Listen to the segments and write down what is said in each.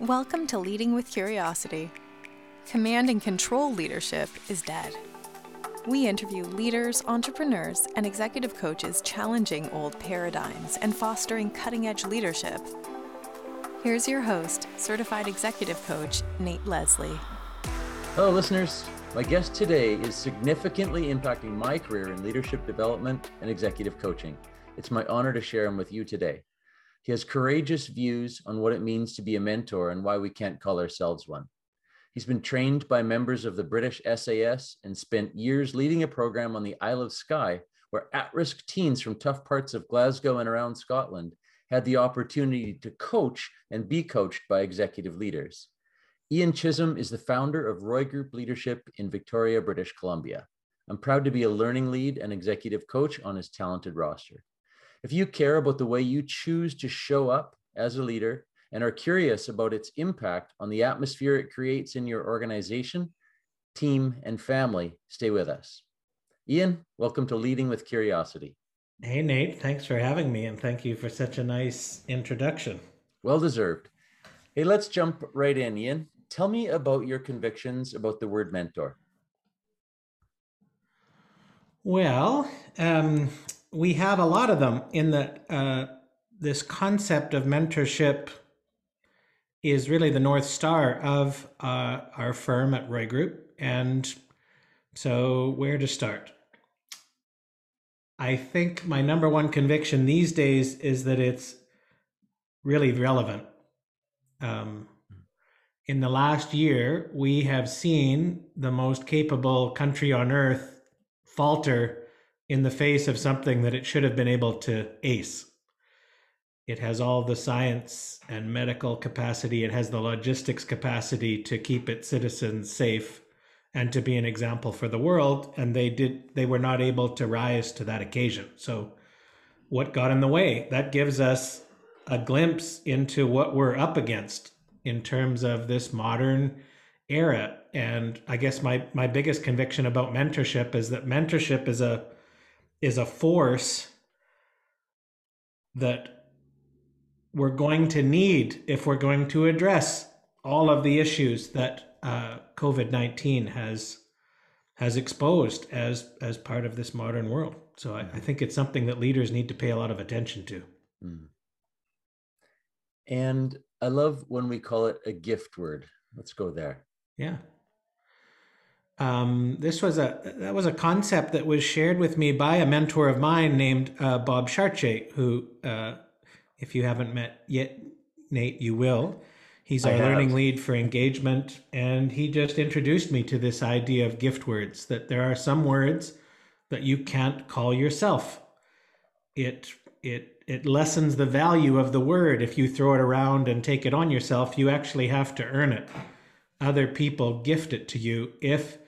Welcome to Leading with Curiosity. Command and control leadership is dead. We interview leaders, entrepreneurs, and executive coaches challenging old paradigms and fostering cutting edge leadership. Here's your host, certified executive coach, Nate Leslie. Hello, listeners. My guest today is significantly impacting my career in leadership development and executive coaching. It's my honor to share him with you today. He has courageous views on what it means to be a mentor and why we can't call ourselves one. He's been trained by members of the British SAS and spent years leading a program on the Isle of Skye, where at risk teens from tough parts of Glasgow and around Scotland had the opportunity to coach and be coached by executive leaders. Ian Chisholm is the founder of Roy Group Leadership in Victoria, British Columbia. I'm proud to be a learning lead and executive coach on his talented roster. If you care about the way you choose to show up as a leader and are curious about its impact on the atmosphere it creates in your organization, team, and family, stay with us. Ian, welcome to Leading with Curiosity. Hey, Nate. Thanks for having me, and thank you for such a nice introduction. Well deserved. Hey, let's jump right in, Ian. Tell me about your convictions about the word mentor. Well, um, we have a lot of them in that uh, this concept of mentorship is really the north star of uh, our firm at Roy Group. And so, where to start? I think my number one conviction these days is that it's really relevant. Um, in the last year, we have seen the most capable country on earth falter in the face of something that it should have been able to ace. It has all the science and medical capacity, it has the logistics capacity to keep its citizens safe and to be an example for the world and they did they were not able to rise to that occasion. So what got in the way? That gives us a glimpse into what we're up against in terms of this modern era and i guess my my biggest conviction about mentorship is that mentorship is a is a force that we're going to need if we're going to address all of the issues that uh, COVID nineteen has has exposed as as part of this modern world. So I, I, think it's something that leaders need to pay a lot of attention to. Mm. And I love when we call it a gift word. Let's go there. Yeah. Um, this was a that was a concept that was shared with me by a mentor of mine named uh, Bob Chartier, who, uh, if you haven't met yet, Nate, you will. He's our learning lead for engagement, and he just introduced me to this idea of gift words. That there are some words that you can't call yourself. It it it lessens the value of the word if you throw it around and take it on yourself. You actually have to earn it. Other people gift it to you if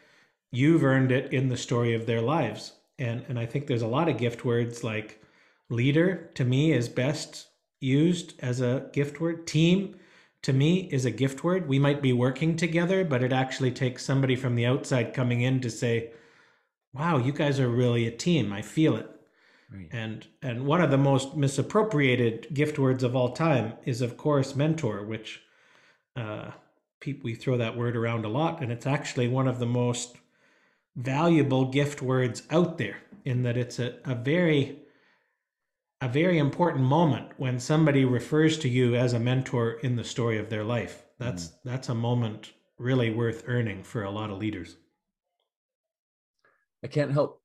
you've earned it in the story of their lives. And and I think there's a lot of gift words like leader to me is best used as a gift word. Team to me is a gift word. We might be working together, but it actually takes somebody from the outside coming in to say, "Wow, you guys are really a team. I feel it." Right. And and one of the most misappropriated gift words of all time is of course mentor, which uh, we throw that word around a lot, and it's actually one of the most valuable gift words out there in that it's a, a very a very important moment when somebody refers to you as a mentor in the story of their life. That's mm. that's a moment really worth earning for a lot of leaders. I can't help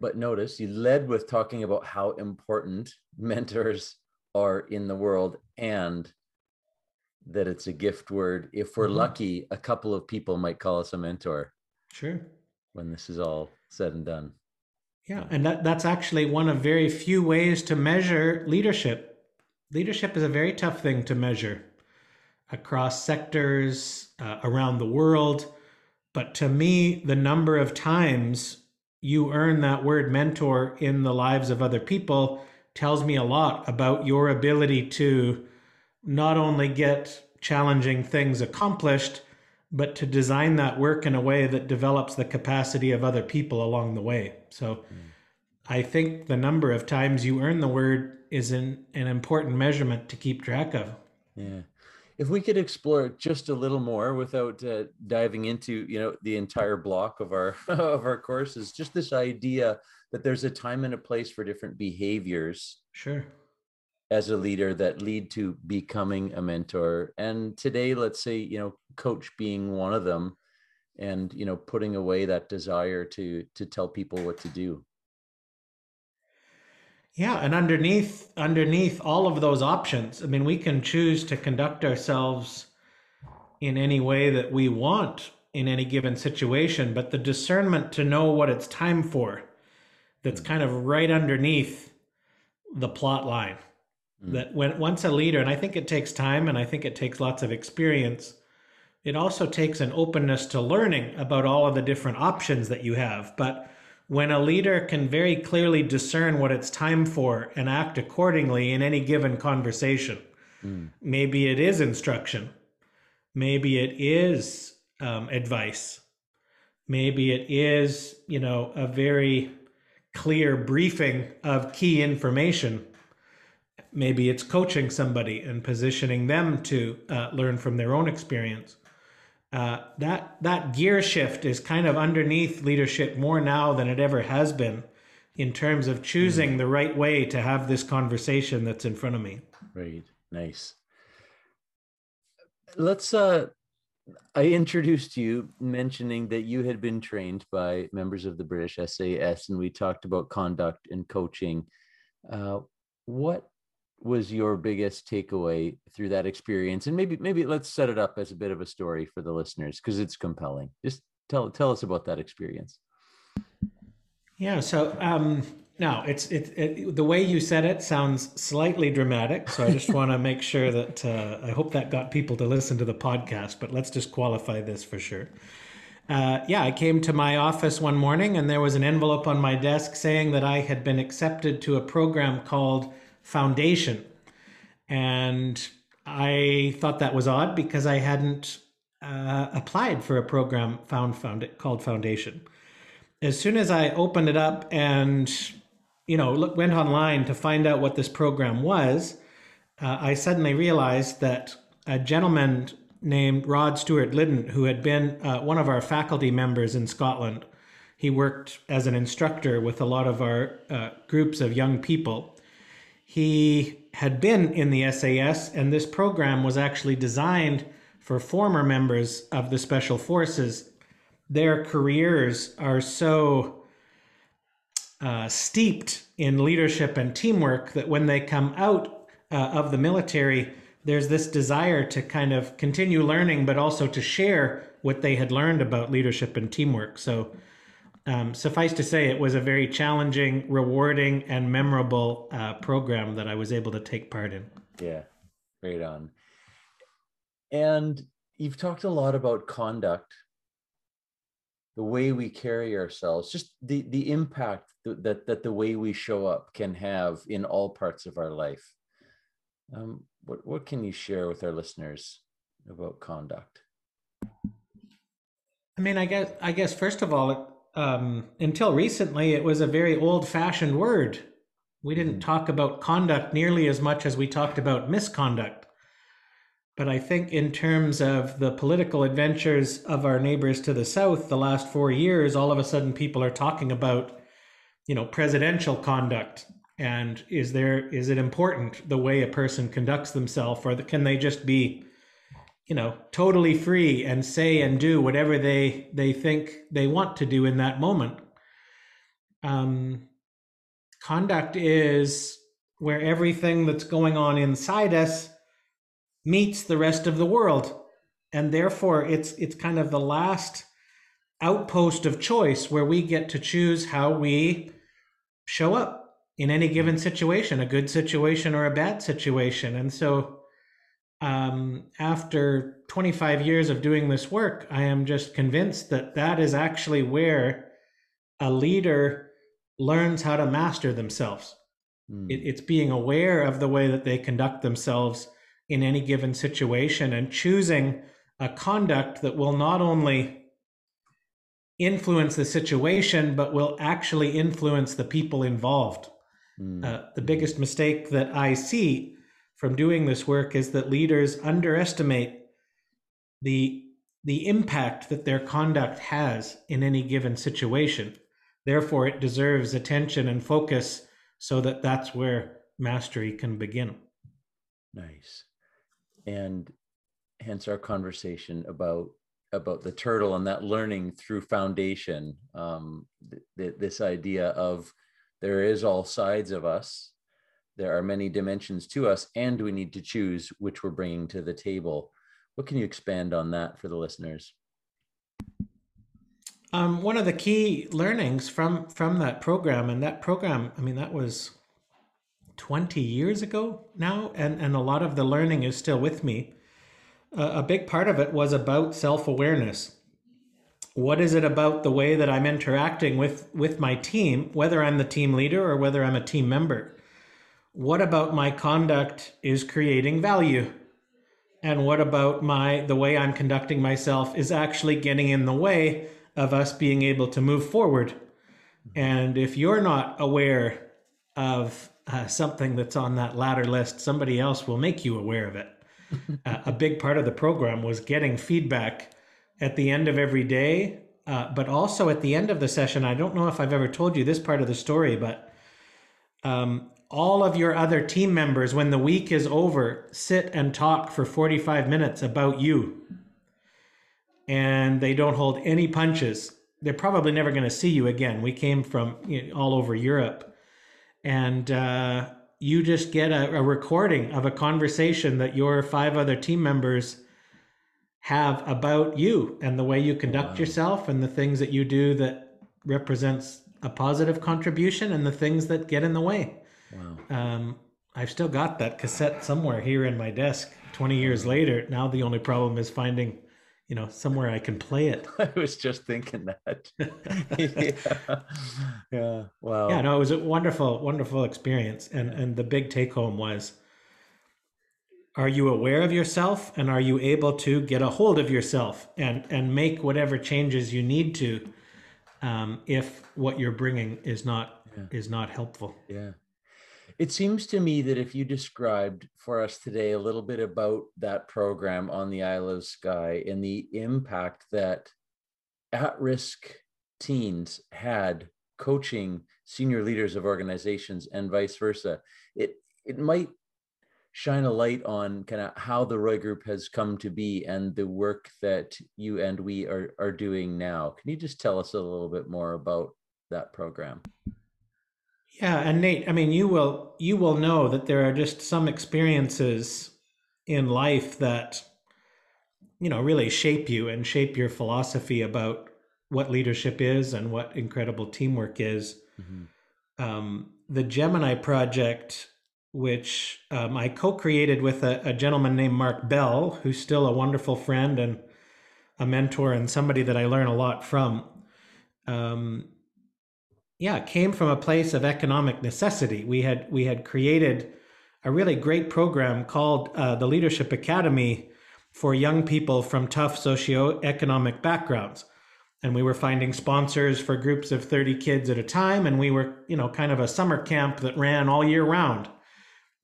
but notice you led with talking about how important mentors are in the world and that it's a gift word. If we're mm-hmm. lucky a couple of people might call us a mentor. Sure when this is all said and done. Yeah, and that, that's actually one of very few ways to measure leadership. Leadership is a very tough thing to measure across sectors, uh, around the world. But to me, the number of times you earn that word mentor in the lives of other people tells me a lot about your ability to not only get challenging things accomplished, but to design that work in a way that develops the capacity of other people along the way. So mm. I think the number of times you earn the word is an, an important measurement to keep track of. Yeah. if we could explore just a little more without uh, diving into you know the entire block of our of our courses just this idea that there's a time and a place for different behaviors sure as a leader that lead to becoming a mentor. And today let's say you know coach being one of them and you know putting away that desire to to tell people what to do. Yeah, and underneath underneath all of those options, I mean, we can choose to conduct ourselves in any way that we want in any given situation, but the discernment to know what it's time for that's hmm. kind of right underneath the plot line. Mm. That when once a leader, and I think it takes time and I think it takes lots of experience, it also takes an openness to learning about all of the different options that you have. But when a leader can very clearly discern what it's time for and act accordingly in any given conversation, mm. maybe it is instruction, maybe it is um, advice, maybe it is, you know, a very clear briefing of key information. Maybe it's coaching somebody and positioning them to uh, learn from their own experience. Uh, that that gear shift is kind of underneath leadership more now than it ever has been in terms of choosing mm. the right way to have this conversation that's in front of me. Right. Nice. Let's uh i introduced you mentioning that you had been trained by members of the british sas and we talked about conduct and coaching. Uh, what was your biggest takeaway through that experience? And maybe maybe let's set it up as a bit of a story for the listeners because it's compelling. Just tell tell us about that experience. Yeah so um now it's it, it the way you said it sounds slightly dramatic so i just want to make sure that uh, i hope that got people to listen to the podcast but let's just qualify this for sure. Uh, yeah, I came to my office one morning and there was an envelope on my desk saying that I had been accepted to a program called foundation. And I thought that was odd because I hadn't uh, applied for a program found, found called Foundation. As soon as I opened it up and you know look, went online to find out what this program was, uh, I suddenly realized that a gentleman named Rod Stewart Liddon, who had been uh, one of our faculty members in Scotland, he worked as an instructor with a lot of our uh, groups of young people he had been in the SAS, and this program was actually designed for former members of the Special Forces. Their careers are so uh, steeped in leadership and teamwork that when they come out uh, of the military, there's this desire to kind of continue learning, but also to share what they had learned about leadership and teamwork. So um, suffice to say, it was a very challenging, rewarding, and memorable uh, program that I was able to take part in. Yeah, right on. And you've talked a lot about conduct, the way we carry ourselves, just the the impact that that the way we show up can have in all parts of our life. Um, what what can you share with our listeners about conduct? I mean, I guess I guess first of all, it, um, until recently, it was a very old fashioned word. We didn't mm-hmm. talk about conduct nearly as much as we talked about misconduct. But I think, in terms of the political adventures of our neighbors to the south, the last four years, all of a sudden people are talking about, you know, presidential conduct. And is there is it important the way a person conducts themselves, or can they just be you know totally free and say and do whatever they they think they want to do in that moment. Um conduct is where everything that's going on inside us meets the rest of the world. And therefore it's it's kind of the last outpost of choice where we get to choose how we show up in any given situation a good situation or a bad situation. And so um, after 25 years of doing this work, I am just convinced that that is actually where a leader learns how to master themselves. Mm. It, it's being aware of the way that they conduct themselves in any given situation and choosing a conduct that will not only influence the situation, but will actually influence the people involved. Mm. Uh, the biggest mistake that I see from doing this work is that leaders underestimate the the impact that their conduct has in any given situation. Therefore, it deserves attention and focus so that that's where mastery can begin. Nice. And hence our conversation about about the turtle and that learning through foundation um, th- th- this idea of there is all sides of us there are many dimensions to us and we need to choose which we're bringing to the table. What can you expand on that for the listeners? Um, one of the key learnings from from that program and that program i mean that was 20 years ago now and and a lot of the learning is still with me. A big part of it was about self-awareness. What is it about the way that i'm interacting with with my team whether i'm the team leader or whether i'm a team member what about my conduct is creating value? And what about my the way i'm conducting myself is actually getting in the way of us being able to move forward? And if you're not aware of uh, something that's on that latter list somebody else will make you aware of it. Uh, a big part of the program was getting feedback at the end of every day, uh, but also at the end of the session. I don't know if I've ever told you this part of the story, but um, all of your other team members, when the week is over, sit and talk for 45 minutes about you. And they don't hold any punches. They're probably never going to see you again. We came from you know, all over Europe. And uh, you just get a, a recording of a conversation that your five other team members have about you and the way you conduct wow. yourself and the things that you do that represents a positive contribution and the things that get in the way. Wow. Um, I've still got that cassette somewhere here in my desk 20 years later. Now the only problem is finding you know somewhere i can play it i was just thinking that yeah. yeah wow yeah no it was a wonderful wonderful experience and and the big take home was are you aware of yourself and are you able to get a hold of yourself and and make whatever changes you need to um, if what you're bringing is not yeah. is not helpful yeah it seems to me that if you described for us today a little bit about that program on the Isle of Skye and the impact that at risk teens had coaching senior leaders of organizations and vice versa, it, it might shine a light on kind of how the Roy Group has come to be and the work that you and we are, are doing now. Can you just tell us a little bit more about that program? Yeah, and Nate, I mean, you will you will know that there are just some experiences in life that you know really shape you and shape your philosophy about what leadership is and what incredible teamwork is. Mm-hmm. Um, the Gemini project, which um, I co-created with a, a gentleman named Mark Bell, who's still a wonderful friend and a mentor and somebody that I learn a lot from. Um, yeah, came from a place of economic necessity. We had we had created a really great program called uh, the Leadership Academy for young people from tough socioeconomic backgrounds. And we were finding sponsors for groups of 30 kids at a time. And we were, you know, kind of a summer camp that ran all year round.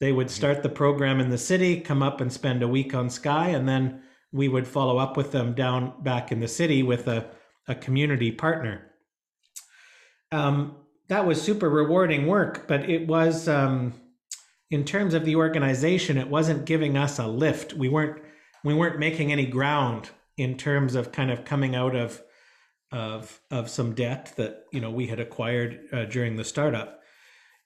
They would mm-hmm. start the program in the city, come up and spend a week on Skye, and then we would follow up with them down back in the city with a, a community partner um, that was super rewarding work, but it was um, in terms of the organization, it wasn't giving us a lift. We weren't we weren't making any ground in terms of kind of coming out of of of some debt that you know we had acquired uh, during the startup,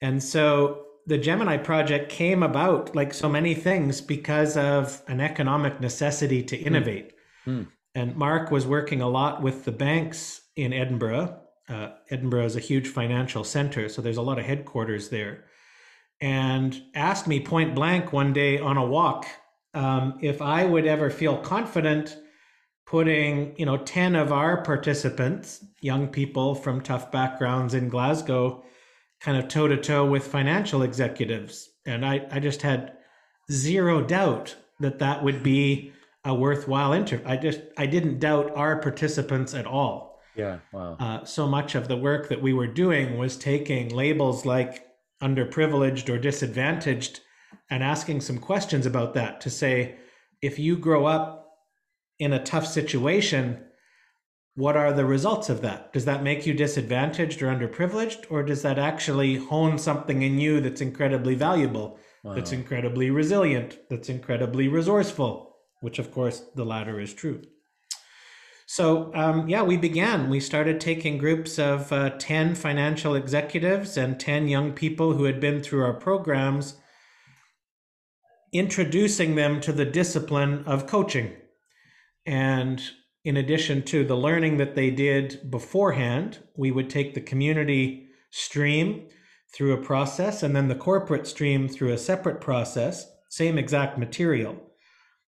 and so the Gemini project came about like so many things because of an economic necessity to hmm. innovate. Mm. Mm. And Mark was working a lot with the banks in Edinburgh uh, Edinburgh is a huge financial center, so there's a lot of headquarters there. And asked me point blank one day on a walk um, if I would ever feel confident putting, you know, 10 of our participants, young people from tough backgrounds in Glasgow, kind of toe to toe with financial executives. And I, I just had zero doubt that that would be a worthwhile interview. I just, I didn't doubt our participants at all. Yeah, wow. Uh, so much of the work that we were doing was taking labels like underprivileged or disadvantaged and asking some questions about that to say, if you grow up in a tough situation, what are the results of that? Does that make you disadvantaged or underprivileged, or does that actually hone something in you that's incredibly valuable, wow. that's incredibly resilient, that's incredibly resourceful? Which, of course, the latter is true. So, um, yeah, we began. We started taking groups of uh, 10 financial executives and 10 young people who had been through our programs, introducing them to the discipline of coaching. And in addition to the learning that they did beforehand, we would take the community stream through a process and then the corporate stream through a separate process, same exact material.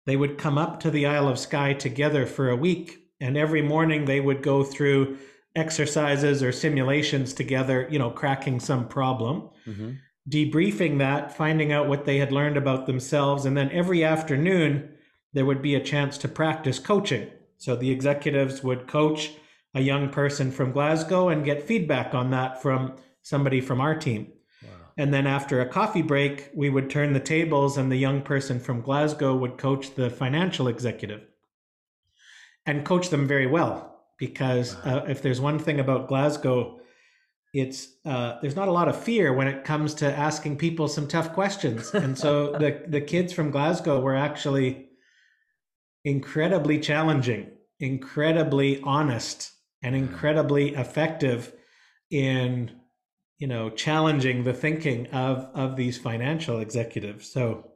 They would come up to the Isle of Skye together for a week, and every morning they would go through exercises or simulations together, you know, cracking some problem, mm-hmm. debriefing that, finding out what they had learned about themselves, and then every afternoon there would be a chance to practice coaching so the executives would coach a young person from Glasgow and get feedback on that from somebody from our team. Wow. And then after a coffee break, we would turn the tables and the young person from Glasgow would coach the financial executive and coach them very well. Because wow. uh, if there's one thing about Glasgow, it's uh, there's not a lot of fear when it comes to asking people some tough questions. And so the the kids from Glasgow were actually incredibly challenging, incredibly honest, and incredibly effective in you know challenging the thinking of of these financial executives. So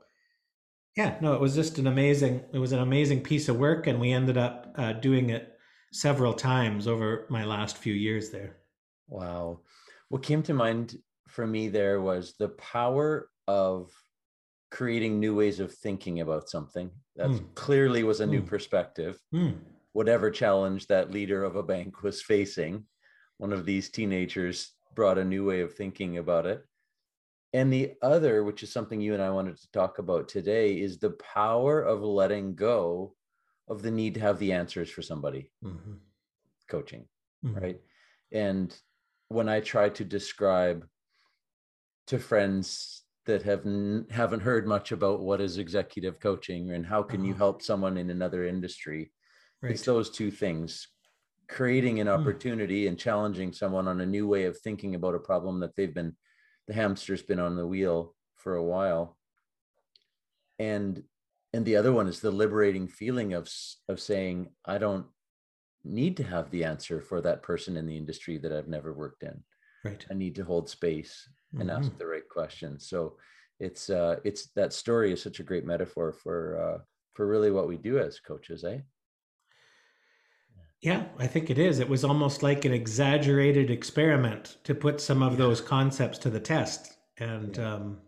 yeah, no, it was just an amazing it was an amazing piece of work, and we ended up uh, doing it several times over my last few years there. Wow, what came to mind for me there was the power of creating new ways of thinking about something that mm. clearly was a new mm. perspective mm. whatever challenge that leader of a bank was facing one of these teenagers brought a new way of thinking about it and the other which is something you and i wanted to talk about today is the power of letting go of the need to have the answers for somebody mm-hmm. coaching mm-hmm. right and when i try to describe to friends that have n- haven't heard much about what is executive coaching and how can you uh-huh. help someone in another industry right. it's those two things creating an hmm. opportunity mm. and challenging someone on a new way of thinking about a problem that they've been the hamster's been on the wheel for a while and and the other one is the liberating feeling of of saying i don't need to have the answer for that person in the industry that i've never worked in right i need to hold space and mm-hmm. ask the right questions. So it's uh, it's that story is such a great metaphor for uh, for really what we do as coaches, eh? Yeah, I think it is. It was almost like an exaggerated experiment to put some of those concepts to the test, and yeah. um,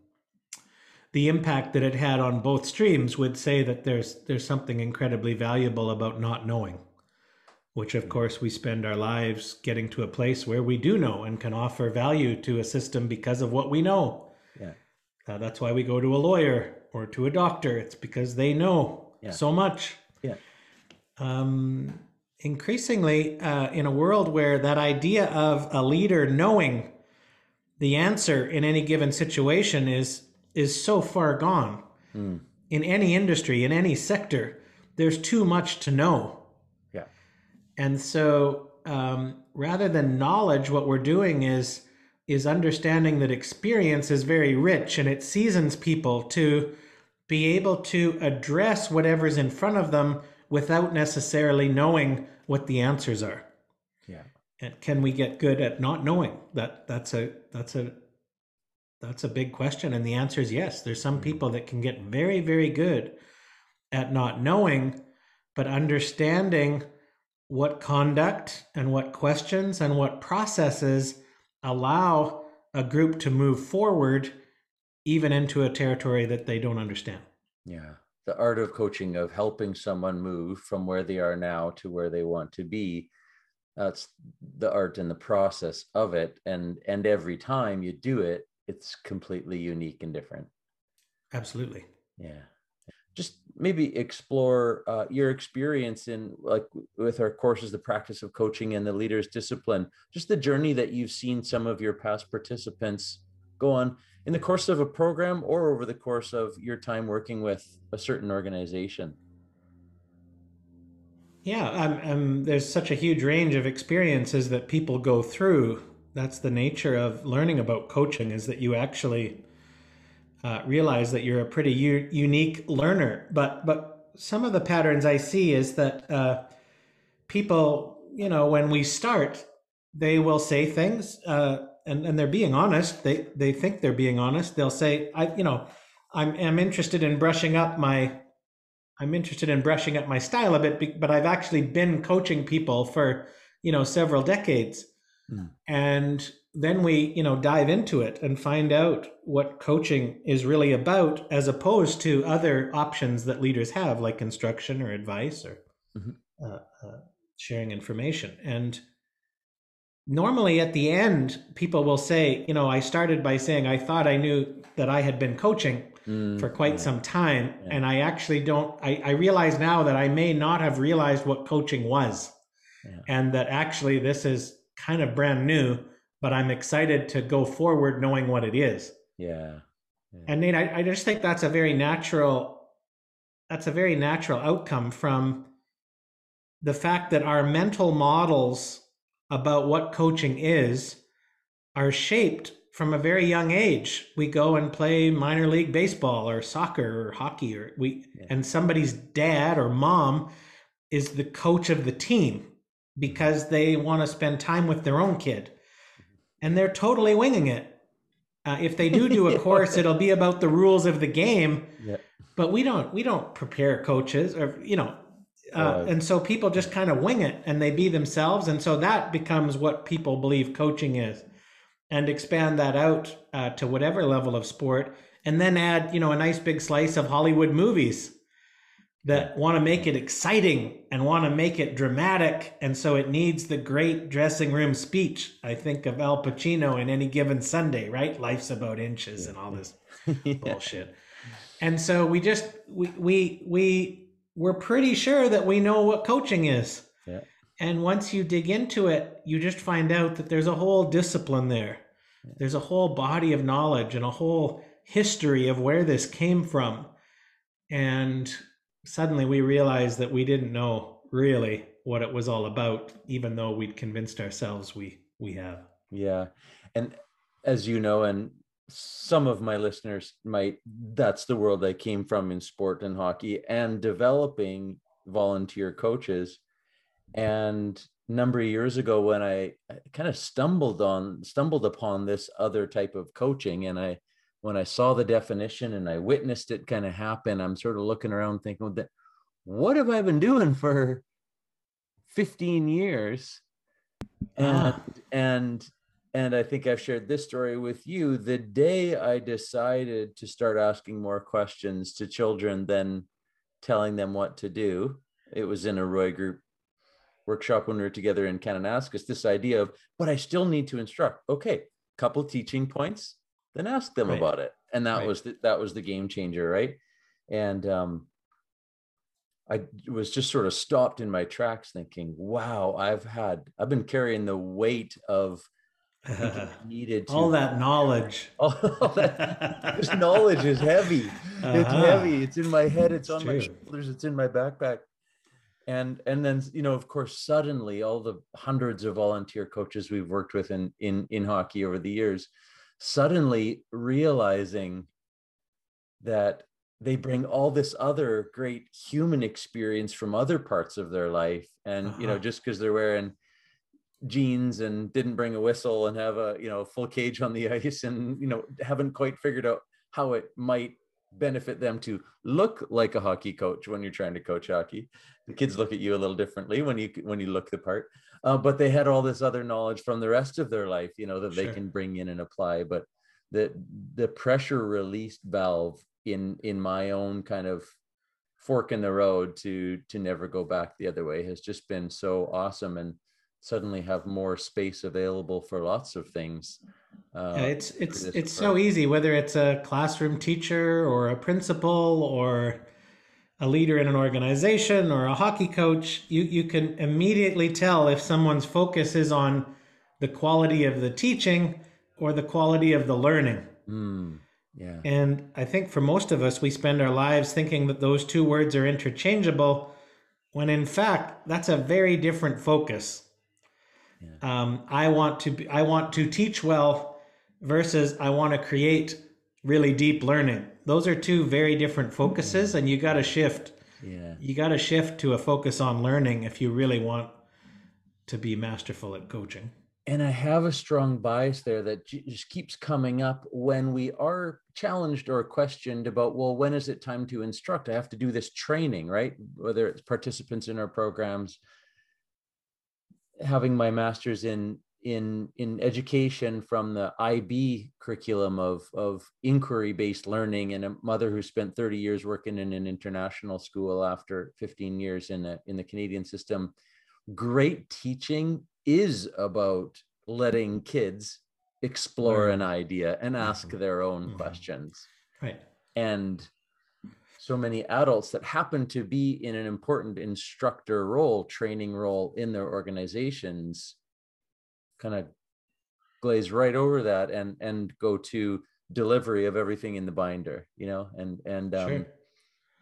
the impact that it had on both streams would say that there's there's something incredibly valuable about not knowing which of course we spend our lives getting to a place where we do know and can offer value to a system because of what we know. Yeah. Uh, that's why we go to a lawyer or to a doctor. It's because they know yeah. so much. Yeah. Um, increasingly, uh, in a world where that idea of a leader knowing the answer in any given situation is is so far gone. Mm. In any industry, in any sector, there's too much to know yeah and so um, rather than knowledge, what we're doing is is understanding that experience is very rich and it seasons people to be able to address whatever's in front of them without necessarily knowing what the answers are. Yeah. And can we get good at not knowing? That that's a that's a that's a big question and the answer is yes. There's some mm-hmm. people that can get very very good at not knowing but understanding what conduct and what questions and what processes allow a group to move forward even into a territory that they don't understand. Yeah. The art of coaching of helping someone move from where they are now to where they want to be. That's the art and the process of it. And and every time you do it, it's completely unique and different. Absolutely. Yeah just maybe explore uh, your experience in like with our courses the practice of coaching and the leader's discipline just the journey that you've seen some of your past participants go on in the course of a program or over the course of your time working with a certain organization? Yeah, um, um, there's such a huge range of experiences that people go through. That's the nature of learning about coaching is that you actually uh, realize that you're a pretty u- unique learner. But but some of the patterns I see is that uh, people, you know, when we start, they will say things, uh, and and they're being honest. They they think they're being honest. They'll say, I you know, I'm am interested in brushing up my I'm interested in brushing up my style a bit, but I've actually been coaching people for, you know, several decades. Mm. And then we, you know, dive into it and find out what coaching is really about as opposed to other options that leaders have like instruction or advice or mm-hmm. uh, uh, sharing information. And normally at the end, people will say, you know, I started by saying I thought I knew that I had been coaching mm, for quite yeah. some time. Yeah. And I actually don't, I, I realize now that I may not have realized what coaching was. Yeah. And that actually this is kind of brand new, but I'm excited to go forward knowing what it is. Yeah. And Nate, I, I just think that's a very natural, that's a very natural outcome from the fact that our mental models about what coaching is are shaped from a very young age. We go and play minor league baseball or soccer or hockey or we yeah. and somebody's dad or mom is the coach of the team because they want to spend time with their own kid. And they're totally winging it. Uh, if they do do a course it'll be about the rules of the game. Yeah. but we don't we don't prepare coaches or you know uh, and so people just kind of wing it and they be themselves and so that becomes what people believe coaching is. And expand that out uh, to whatever level of sport and then add you know a nice big slice of hollywood movies that want to make it exciting and want to make it dramatic and so it needs the great dressing room speech i think of al pacino in any given sunday right? Life's about inches and all this yeah. bullshit. And so we just we we we we're pretty sure that we know what coaching is yeah and once you dig into it, you just find out that there's a whole discipline there. There's a whole body of knowledge and a whole history of where this came from. And suddenly we realized that we didn't know really what it was all about, even though we'd convinced ourselves we we have. Yeah. And as you know, and some of my listeners might that's the world I came from in sport and hockey and developing volunteer coaches and a number of years ago when I kind of stumbled on stumbled upon this other type of coaching and I when I saw the definition and I witnessed it kind of happen, I'm sort of looking around thinking that what have I been doing for 15 years? And ah. and and I think I've shared this story with you. The day I decided to start asking more questions to children than telling them what to do, it was in a Roy group workshop when we were together in Kananaskis, this idea of, but I still need to instruct. Okay, couple teaching points, then ask them right. about it. And that right. was the, that was the game changer, right? And um, I was just sort of stopped in my tracks, thinking, "Wow, I've had I've been carrying the weight of needed to, all that knowledge. All, that this knowledge is heavy. Uh-huh. It's heavy. It's in my head. It's, it's on true. my shoulders. It's in my backpack and and then you know of course suddenly all the hundreds of volunteer coaches we've worked with in in in hockey over the years suddenly realizing that they bring all this other great human experience from other parts of their life and uh-huh. you know uh-huh. just because they're wearing jeans and didn't bring a whistle and have a you know full cage on the ice and you know haven't quite figured out how it might benefit them to look like a hockey coach when you're trying to coach hockey. The kids look at you a little differently when you when you look the part, uh, but they had all this other knowledge from the rest of their life, you know, that sure. they can bring in and apply. But the the pressure released valve in in my own kind of fork in the road to to never go back the other way has just been so awesome and suddenly have more space available for lots of things uh, yeah, it's it's it's so easy whether it's a classroom teacher or a principal or a leader in an organization or a hockey coach you you can immediately tell if someone's focus is on the quality of the teaching or the quality of the learning. Mm, yeah. And I think for most of us, we spend our lives thinking that those two words are interchangeable, when in fact, that's a very different focus. Yeah. Um, I want to be, I want to teach well versus I want to create really deep learning. Those are two very different focuses, and you got to shift. Yeah. You got to shift to a focus on learning if you really want to be masterful at coaching and I have a strong bias there that just keeps coming up when we are challenged or questioned about, well, when is it time to instruct? I have to do this training, right? Whether it's participants in our programs, having my master's in in in education from the IB curriculum of of inquiry based learning, and a mother who spent 30 years working in an international school after 15 years in a, in the Canadian system. Great teaching is about letting kids explore an idea and ask mm-hmm. their own mm-hmm. questions. Right. And so many adults that happen to be in an important instructor role, training role in their organizations kind of glaze right over that and and go to delivery of everything in the binder, you know, and and um sure.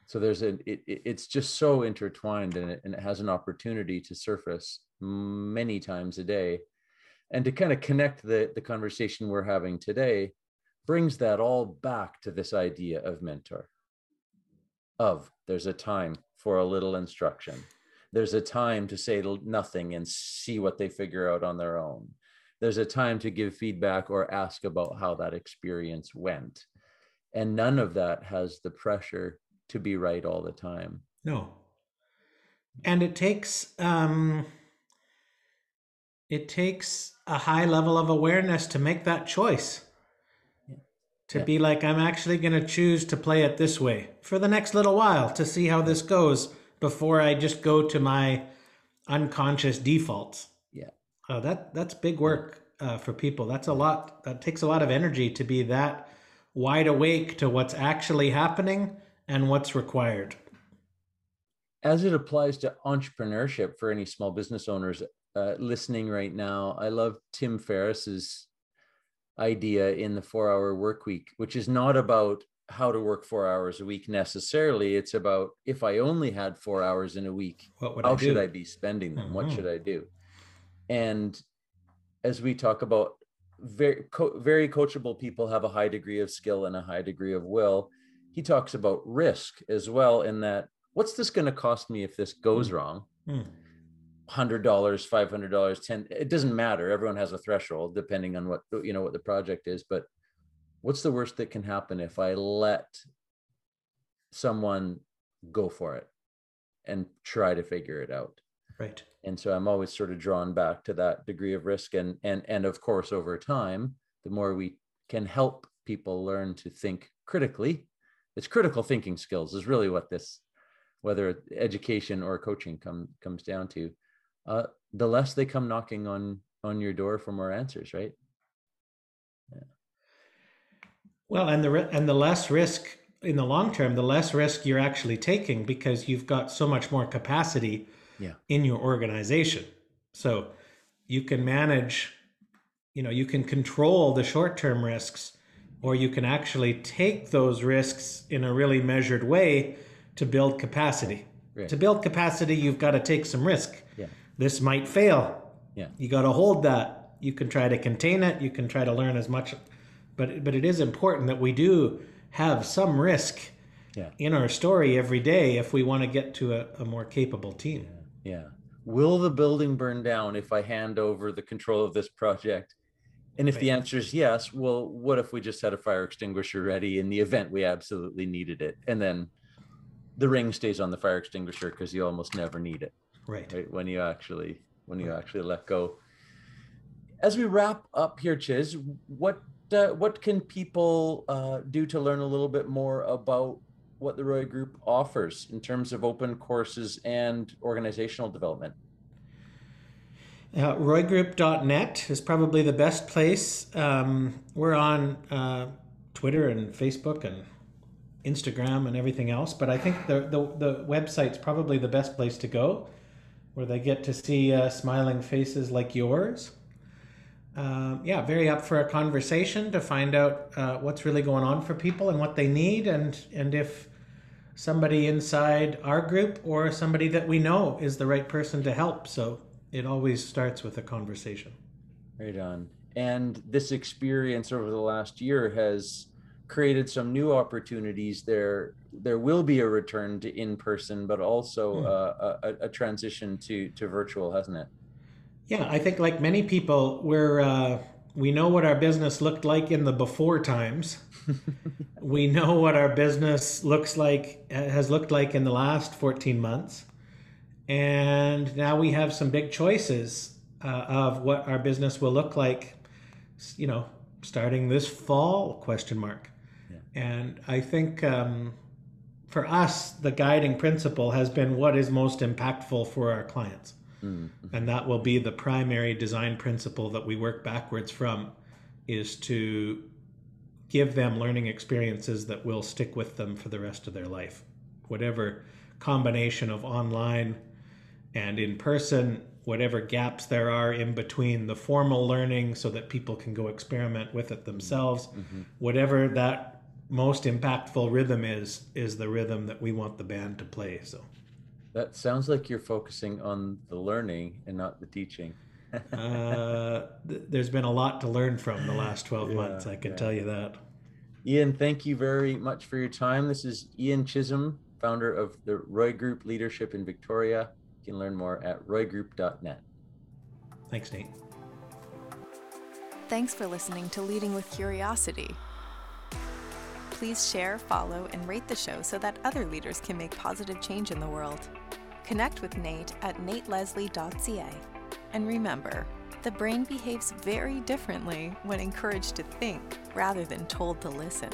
so there's a it, it's just so intertwined and it, and it has an opportunity to surface many times a day and to kind of connect the the conversation we're having today brings that all back to this idea of mentor of there's a time for a little instruction. There's a time to say nothing and see what they figure out on their own. There's a time to give feedback or ask about how that experience went. And none of that has the pressure to be right all the time. No. And it takes um it takes a high level of awareness to make that choice. To yeah. be like, I'm actually going to choose to play it this way for the next little while to see how this goes before I just go to my unconscious defaults. Yeah. Uh, that that's big work uh, for people. That's a lot. That takes a lot of energy to be that wide awake to what's actually happening and what's required. As it applies to entrepreneurship for any small business owners, uh, listening right now, I love Tim Ferriss's idea in the four hour work week, which is not about how to work four hours a week necessarily. It's about if I only had four hours in a week, how I should I be spending them? Mm-hmm. What should I do? And as we talk about, very co- very coachable people have a high degree of skill and a high degree of will. He talks about risk as well, in that what's this going to cost me if this goes mm-hmm. wrong? Mm hundred dollars, five hundred dollars, ten. It doesn't matter. Everyone has a threshold depending on what you know what the project is. But what's the worst that can happen if I let someone go for it and try to figure it out? Right. And so I'm always sort of drawn back to that degree of risk, and and and of course over time, the more we can help people learn to think critically, it's critical thinking skills is really what this whether education or coaching come comes down to uh, the less they come knocking on on your door for more answers, right? Yeah. Well, and the and the less risk in the long term, the less risk you're actually taking because you've got so much more capacity yeah. in your organization. So you can manage, you know, you can control the short term risks, or you can actually take those risks in a really measured way to build capacity. Right. To build capacity, you've got to take some risk. This might fail. Yeah. You got to hold that. You can try to contain it. You can try to learn as much, but but it is important that we do have some risk yeah. in our story every day if we want to get to a, a more capable team. Yeah. yeah. Will the building burn down if I hand over the control of this project? And if right. the answer is yes, well, what if we just had a fire extinguisher ready in the event we absolutely needed it? And then the ring stays on the fire extinguisher because you almost never need it right. right? When you actually when you actually let go. As we wrap up here chiz what uh, what can people uh, do to learn a little bit more about what the roy group offers in terms of open courses and organizational development? Uh, roygroup.net is probably the best place. Um, we're on uh, twitter and facebook and instagram and everything else but i think the, the, the website's probably the best place to go where they get to see uh, smiling faces like yours. uh, yeah, very up for a conversation to find out uh, what's really going on for people and what they need, and and if somebody inside our group or somebody that we know is the right person to help. So it always starts with a conversation. Right on. And this experience over the last year has created some new opportunities there there will be a return to in person but also mm. uh, a, a, transition to to virtual hasn't it? Yeah i think like many people we're uh, we know what our business looked like in the before times. We know what our business looks like has looked like in the last 14 months. And now we have some big choices uh, of what our business will look like you know starting this fall question mark and I think um, for us, the guiding principle has been what is most impactful for our clients. Mm-hmm. And that will be the primary design principle that we work backwards from is to give them learning experiences that will stick with them for the rest of their life. Whatever combination of online and in person, whatever gaps there are in between the formal learning so that people can go experiment with it themselves, mm-hmm. whatever that most impactful rhythm is is the rhythm that we want the band to play so. That sounds like you're focusing on the learning and not the teaching. Uh, th- there's been a lot to learn from the last 12 yeah, months i can yeah. tell you that. Ian thank you very much for your time. This is ian chisholm founder of the roy group leadership in victoria. You can learn more at roygroup.net thanks nate. Thanks for listening to leading with curiosity Please share, follow, and rate the show so that other leaders can make positive change in the world. Connect with Nate at nateleslie.ca. And remember, the brain behaves very differently when encouraged to think rather than told to listen.